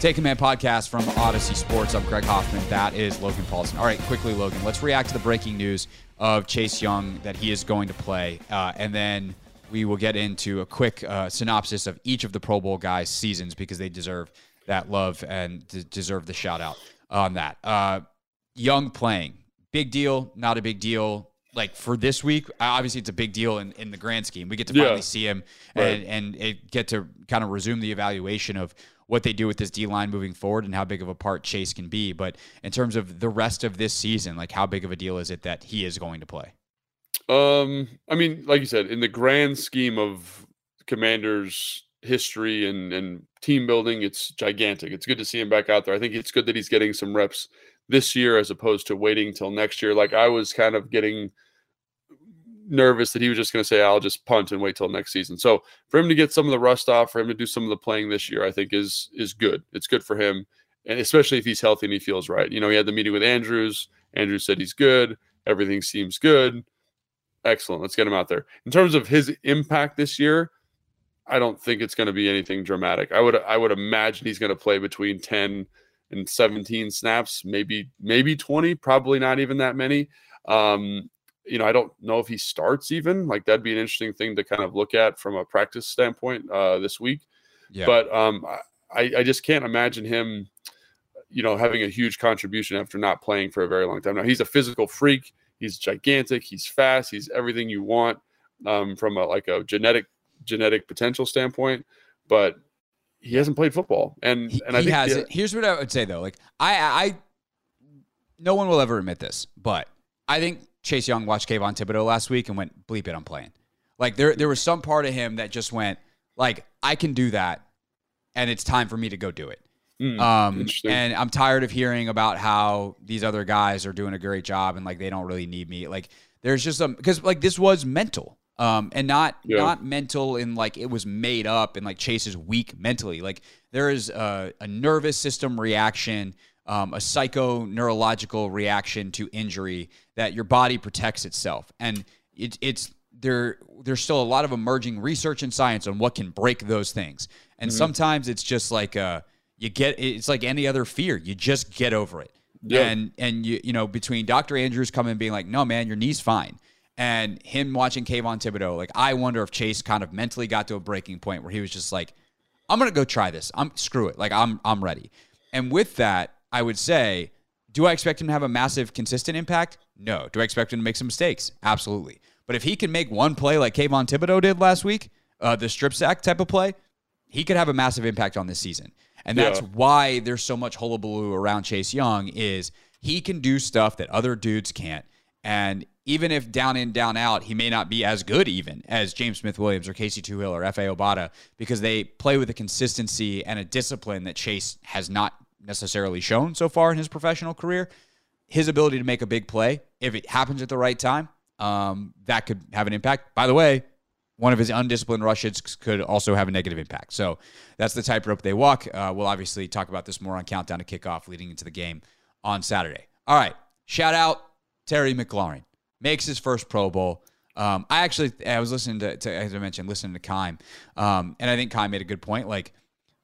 Take Command podcast from Audacy Sports. I'm Craig Hoffman. That is Logan Paulsen. All right, quickly, Logan, let's react to the breaking news of Chase Young that he is going to play. Uh, and then we will get into a quick uh, synopsis of each of the Pro Bowl guys' seasons because they deserve that love and d- deserve the shout out on that. Uh, Young playing. Big deal, not a big deal. Like for this week, obviously it's a big deal in, in the grand scheme. We get to finally Yeah. see him Right. and, and it get to kind of resume the evaluation of what they do with this D line moving forward and how big of a part Chase can be. But in terms of the rest of this season, like how big of a deal is it that he is going to play? Um, I mean, like you said, in the grand scheme of Commanders' history and and team building, it's gigantic. It's good to see him back out there. I think it's good that he's getting some reps this year as opposed to waiting till next year. Like I was kind of getting nervous that he was just going to say, "I'll just punt and wait till next season." So for him to get some of the rust off, for him to do some of the playing this year, I think is is good. It's good for him, and especially if he's healthy and he feels right. You know, he had the meeting with Andrews. Andrews said he's good. Everything seems good. Excellent. Let's get him out there. In terms of his impact this year, I don't think it's going to be anything dramatic. I would I would imagine he's going to play between 10 and 17 snaps, maybe maybe 20, probably not even that many. Um, you know, I don't know if he starts even. Like that'd be an interesting thing to kind of look at from a practice standpoint uh, this week. Yeah. But um, I, I just can't imagine him, you know, having a huge contribution after not playing for a very long time. Now he's a physical freak. He's gigantic. He's fast. He's everything you want um, from a like a genetic genetic potential standpoint. But he hasn't played football, and He, and I he think has the- Here's what I would say though. Like I, I, no one will ever admit this, but I think Chase Young watched Kayvon Thibodeaux last week and went, "Bleep it, I'm playing." Like there, there was some part of him that just went, like I can do that, and it's time for me to go do it. Hmm, Um, and I'm tired of hearing about how these other guys are doing a great job and like they don't really need me. Like there's just some because like this was mental, um, and not Yeah. not mental in like it was made up and like Chase is weak mentally. Like there is a, a nervous system reaction, um, a psycho neurological reaction to injury that your body protects itself, and it, it's there. There's still a lot of emerging research and science on what can break those things, and sometimes it's just like uh you get it's like any other fear. You just get over it. Yeah. And and you you know between Dr. Andrews coming and being like, no man, your knee's fine, and him watching Kayvon Thibodeaux, like I wonder if Chase kind of mentally got to a breaking point where he was just like, I'm gonna go try this. I'm screw it. Like I'm I'm ready. And with that, I would say, do I expect him to have a massive consistent impact? No. Do I expect him to make some mistakes? Absolutely. But if he can make one play like Kayvon Thibodeaux did last week, uh, the strip sack type of play, he could have a massive impact on this season. And that's Yeah. why there's so much hullabaloo around Chase Young is he can do stuff that other dudes can't. And even if down in, down out, he may not be as good even as James Smith Williams or Casey Toohill or Efe Obada because they play with a consistency and a discipline that Chase has not necessarily shown so far in his professional career. His ability to make a big play, if it happens at the right time, um, that could have an impact. By the way, one of his undisciplined rushes could also have a negative impact. So that's the tightrope they walk. Uh, we'll obviously talk about this more on Countdown to Kickoff leading into the game on Saturday. All right. Shout out Terry McLaurin. Makes his first Pro Bowl. Um, I actually, I was listening to, to, as I mentioned, listening to Kime. Um, and I think Kime made a good point. Like,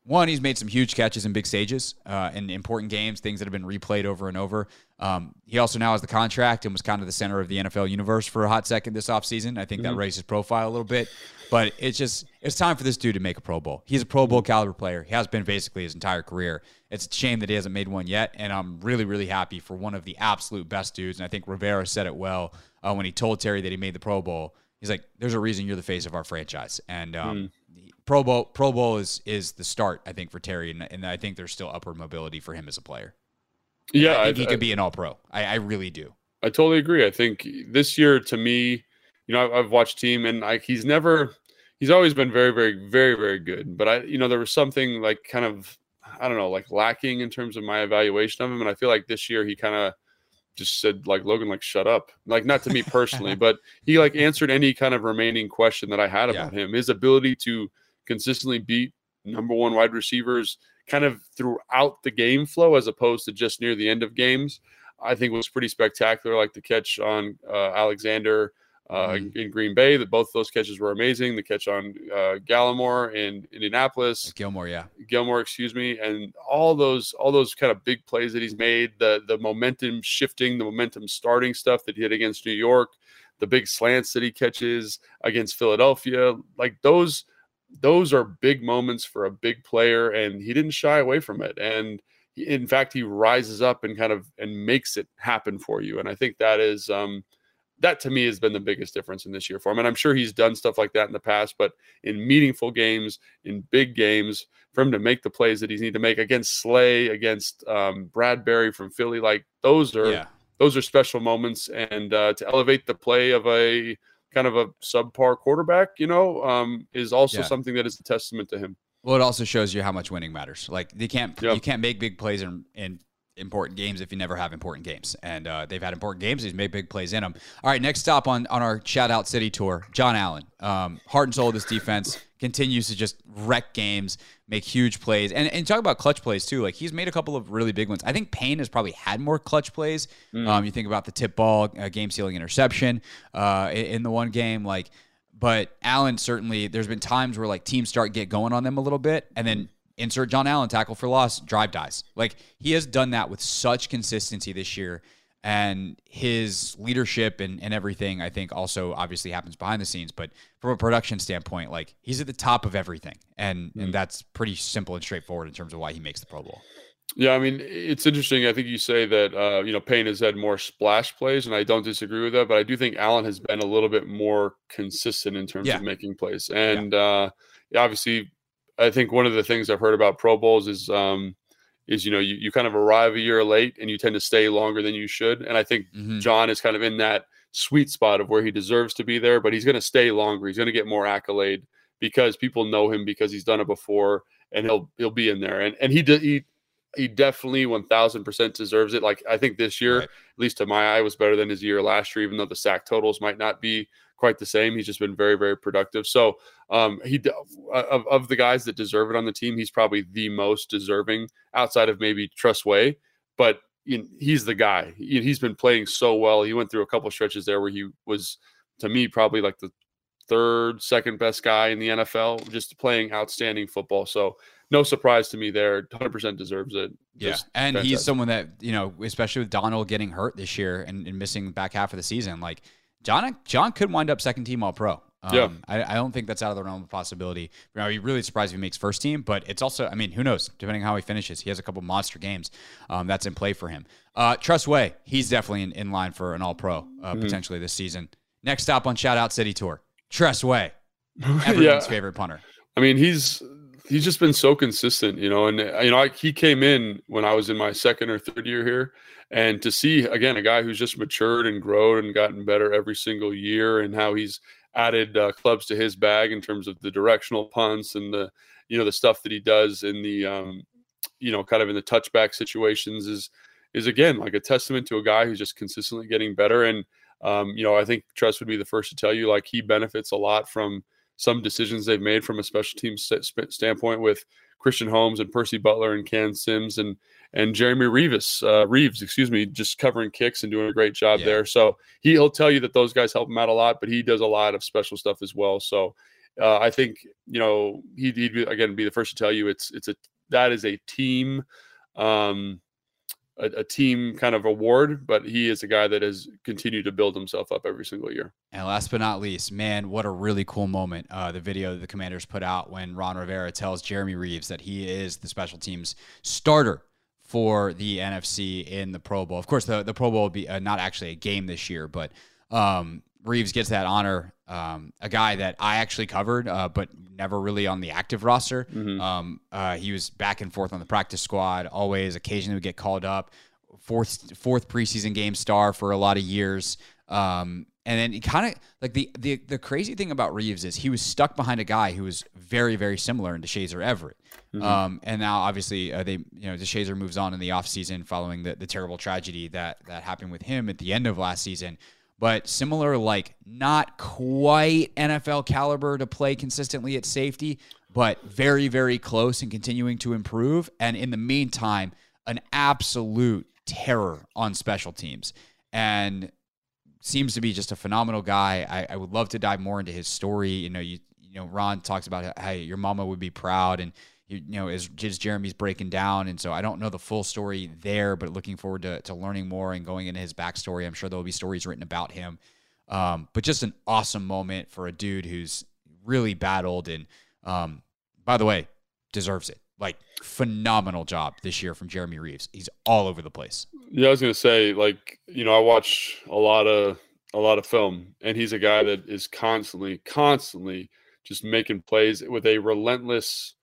one, he's made some huge catches in big stages uh, in important games, things that have been replayed over and over. Um, he also now has the contract and was kind of the center of the NFL universe for a hot second this offseason. I think mm-hmm. that raised his profile a little bit. But it's just, it's time for this dude to make a Pro Bowl. He's a Pro Bowl mm-hmm. caliber player. He has been basically his entire career. It's a shame that he hasn't made one yet. And I'm really, really happy for one of the absolute best dudes. And I think Rivera said it well uh, when he told Terry that he made the Pro Bowl. He's like, there's a reason you're the face of our franchise. And, um, mm Pro Bowl Pro Bowl is is the start, I think, for Terry, and, and I think there's still upward mobility for him as a player. Yeah, I think I, he could be an All Pro. I, I, really do. I totally agree. I think this year, to me, you know, I've, I've watched team, and I, he's never, he's always been very, very, very, very good. But I, you know, there was something like kind of, I don't know, like lacking in terms of my evaluation of him, and I feel like this year he kind of just said like Logan, like shut up. Like not to me personally, but he like answered any kind of remaining question that I had about yeah. him. His ability to consistently beat number one wide receivers kind of throughout the game flow as opposed to just near the end of games, I think was pretty spectacular. Like the catch on uh, Alexander uh, mm-hmm. in Green Bay, that both those catches were amazing. The catch on uh, Gallimore in Indianapolis, Gilmore, yeah, Gilmore, excuse me, and all those all those kind of big plays that he's made, the the momentum shifting, the momentum starting stuff that he did against New York, the big slants that he catches against Philadelphia, like those those are big moments for a big player, and he didn't shy away from it. And in fact, he rises up and kind of and makes it happen for you. And I think that is um, that to me has been the biggest difference in this year for him. And I'm sure he's done stuff like that in the past, but in meaningful games, in big games, for him to make the plays that he's need to make against Slay, against um, Bradberry from Philly, like those are yeah. those are special moments. And uh, to elevate the play of a kind of a subpar quarterback, you know, um, is also yeah. something that is a testament to him. Well, it also shows you how much winning matters. Like you can't yep. you can't make big plays and in important games if you never have important games. And uh, they've had important games. He's made big plays in them. All right, next stop on on our shout out city tour, John Allen. Um, heart and soul of this defense continues to just wreck games, make huge plays, and and talk about clutch plays too. Like he's made a couple of really big ones. I think Payne has probably had more clutch plays. Mm. Um, you think about the tip ball, uh, game sealing interception uh, in, in the one game, like. But Allen certainly, there's been times where like teams start get going on them a little bit, and then insert John Allen tackle for loss, drive dies. Like he has done that with such consistency this year. And his leadership and, and everything, I think, also obviously happens behind the scenes. But from a production standpoint, like he's at the top of everything. And mm-hmm. and that's pretty simple and straightforward in terms of why he makes the Pro Bowl. Yeah, I mean, it's interesting. I think you say that uh, you know Payne has had more splash plays, and I don't disagree with that. But I do think Allen has been a little bit more consistent in terms yeah. of making plays, and yeah. uh, obviously I think one of the things I've heard about Pro Bowls is um, is you know you, you kind of arrive a year late and you tend to stay longer than you should. And I think mm-hmm. John is kind of in that sweet spot of where he deserves to be there, but he's going to stay longer. He's going to get more accolade because people know him because he's done it before, and he'll he'll be in there. And and he did he he definitely 1000% deserves it. Like I think this year, right. at least to my eye, was better than his year last year, even though the sack totals might not be quite the same. He's just been very, very productive. So um, he of, of the guys that deserve it on the team, he's probably the most deserving outside of maybe Tress Way, but you know, he's the guy. He, he's been playing so well. He went through a couple stretches there where he was, to me, probably like the third, second best guy in the NFL, just playing outstanding football. So no surprise to me there. 100% deserves it. Just yeah. And fantastic. he's someone that, you know, especially with Donald getting hurt this year and, and missing back half of the season, like John John could wind up second team All Pro. Um, yeah, I, I, don't think that's out of the realm of possibility. I'd be really surprised if he makes first team, but it's also, I mean, who knows? Depending on how he finishes, he has a couple monster games um, that's in play for him. Uh, Tress Way, he's definitely in, in line for an All Pro uh, mm-hmm. potentially this season. Next stop on Shout Out City Tour, Tress Way, everyone's yeah. favorite punter. I mean, he's he's just been so consistent, you know. And you know, I, he came in when I was in my second or third year here, and to see again a guy who's just matured and grown and gotten better every single year, and how he's added uh, clubs to his bag in terms of the directional punts and the you know the stuff that he does in the um, you know kind of in the touchback situations is is again like a testament to a guy who's just consistently getting better. And um, you know, I think Tress would be the first to tell you like he benefits a lot from some decisions they've made from a special team standpoint with Christian Holmes and Percy Butler and Cam Sims and and Jeremy Reeves, uh, Reaves, excuse me, just covering kicks and doing a great job yeah. there. So he, he'll tell you that those guys help him out a lot, but he does a lot of special stuff as well. So uh, I think you know he'd, he'd be, again be the first to tell you it's it's a that is a team um, a, a, team kind of award, but he is a guy that has continued to build himself up every single year. And last but not least, man, what a really cool moment. Uh, the video the commanders put out when Ron Rivera tells Jeremy Reaves that he is the special teams starter for the NFC in the Pro Bowl. Of course, the, the Pro Bowl will be uh, not actually a game this year, but um, Reaves gets that honor. Um, a guy that I actually covered, uh, but never really on the active roster. Mm-hmm. Um, uh, he was back and forth on the practice squad, always. Occasionally would get called up. Fourth fourth preseason game star for a lot of years. Um, and then he kind of like the, the the crazy thing about Reaves is he was stuck behind a guy who was very very similar to Shazer Everett. Mm-hmm. Um, and now obviously uh, they you know Deshazor moves on in the offseason following the, the terrible tragedy that that happened with him at the end of last season but similar, like not quite NFL caliber to play consistently at safety, but very, very close and continuing to improve. And in the meantime, an absolute terror on special teams. And seems to be just a phenomenal guy. I, I, would love to dive more into his story. You know, you you know, Ron talks about how your mama would be proud and you, know, as, as Jeremy's breaking down. And so I don't know the full story there, but looking forward to, to learning more and going into his backstory. I'm sure there'll be stories written about him. Um, but just an awesome moment for a dude who's really battled and, um, by the way, deserves it. Like phenomenal job this year from Jeremy Reaves. He's all over the place. Yeah, I was gonna say, like, you know, I watch a lot of a lot of film, and he's a guy that is constantly, constantly just making plays with a relentless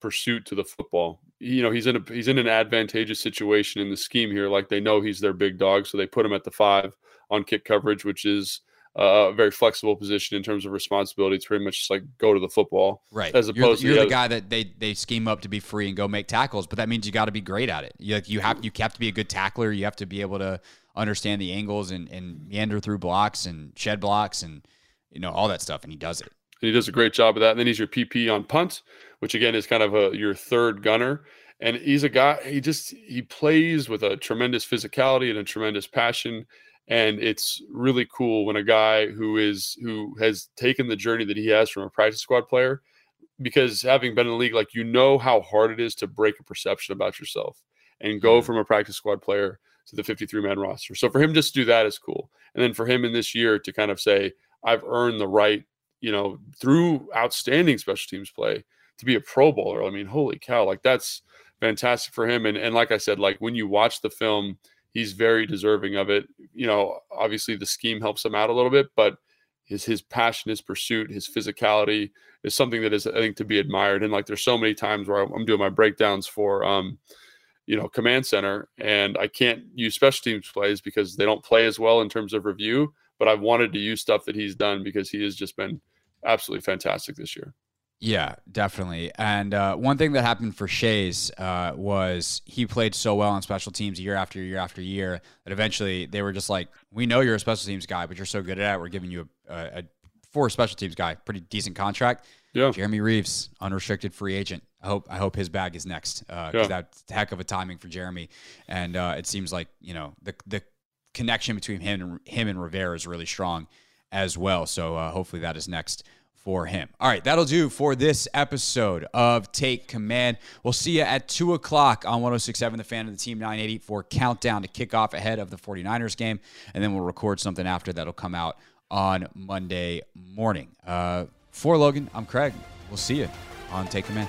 pursuit to the football. You know, he's in a he's in an advantageous situation in the scheme here. Like they know he's their big dog, so they put him at the five on kick coverage, which is a very flexible position in terms of responsibility. It's pretty much just like go to the football, right? As opposed you're, you're to the, the guy that they they scheme up to be free and go make tackles, but that means you got to be great at it. You like you have you have to be a good tackler. You have to be able to understand the angles and and meander through blocks and shed blocks and you know all that stuff, and he does it. And he does a great job of that. And then he's your PP on punt, which again is kind of a your third gunner. And he's a guy. He just he plays with a tremendous physicality and a tremendous passion. And it's really cool when a guy who is who has taken the journey that he has from a practice squad player, because having been in the league, like you know how hard it is to break a perception about yourself and go mm-hmm. from a practice squad player to the 53 man roster. So for him just to do that is cool. And then for him in this year to kind of say, I've earned the right you know, through outstanding special teams play to be a Pro Bowler. I mean, holy cow, like that's fantastic for him. And and like I said, like when you watch the film, he's very deserving of it. You know, obviously the scheme helps him out a little bit, but his his passion, his pursuit, his physicality is something that is I think to be admired. And like there's so many times where I'm doing my breakdowns for um, you know, command center, and I can't use special teams plays because they don't play as well in terms of review but I've wanted to use stuff that he's done because he has just been absolutely fantastic this year. Yeah, definitely. And uh, one thing that happened for Shays uh, was he played so well on special teams year after year after year that eventually they were just like, "We know you're a special teams guy, but you're so good at it. We're giving you a, a, a for a special teams guy, pretty decent contract." Yeah. Jeremy Reaves, unrestricted free agent. I hope I hope his bag is next because uh, yeah. that's heck of a timing for Jeremy. And uh, it seems like you know the the connection between him and him and Rivera is really strong as well. So uh, hopefully that is next for him. All right, that'll do for this episode of Take Command. We'll see you at 2 o'clock on 1067 The Fan of the Team 980 for countdown to kick off ahead of the 49ers game. And then we'll record something after that'll come out on Monday morning. Uh, for Logan, I'm Craig. We'll see you on Take Command.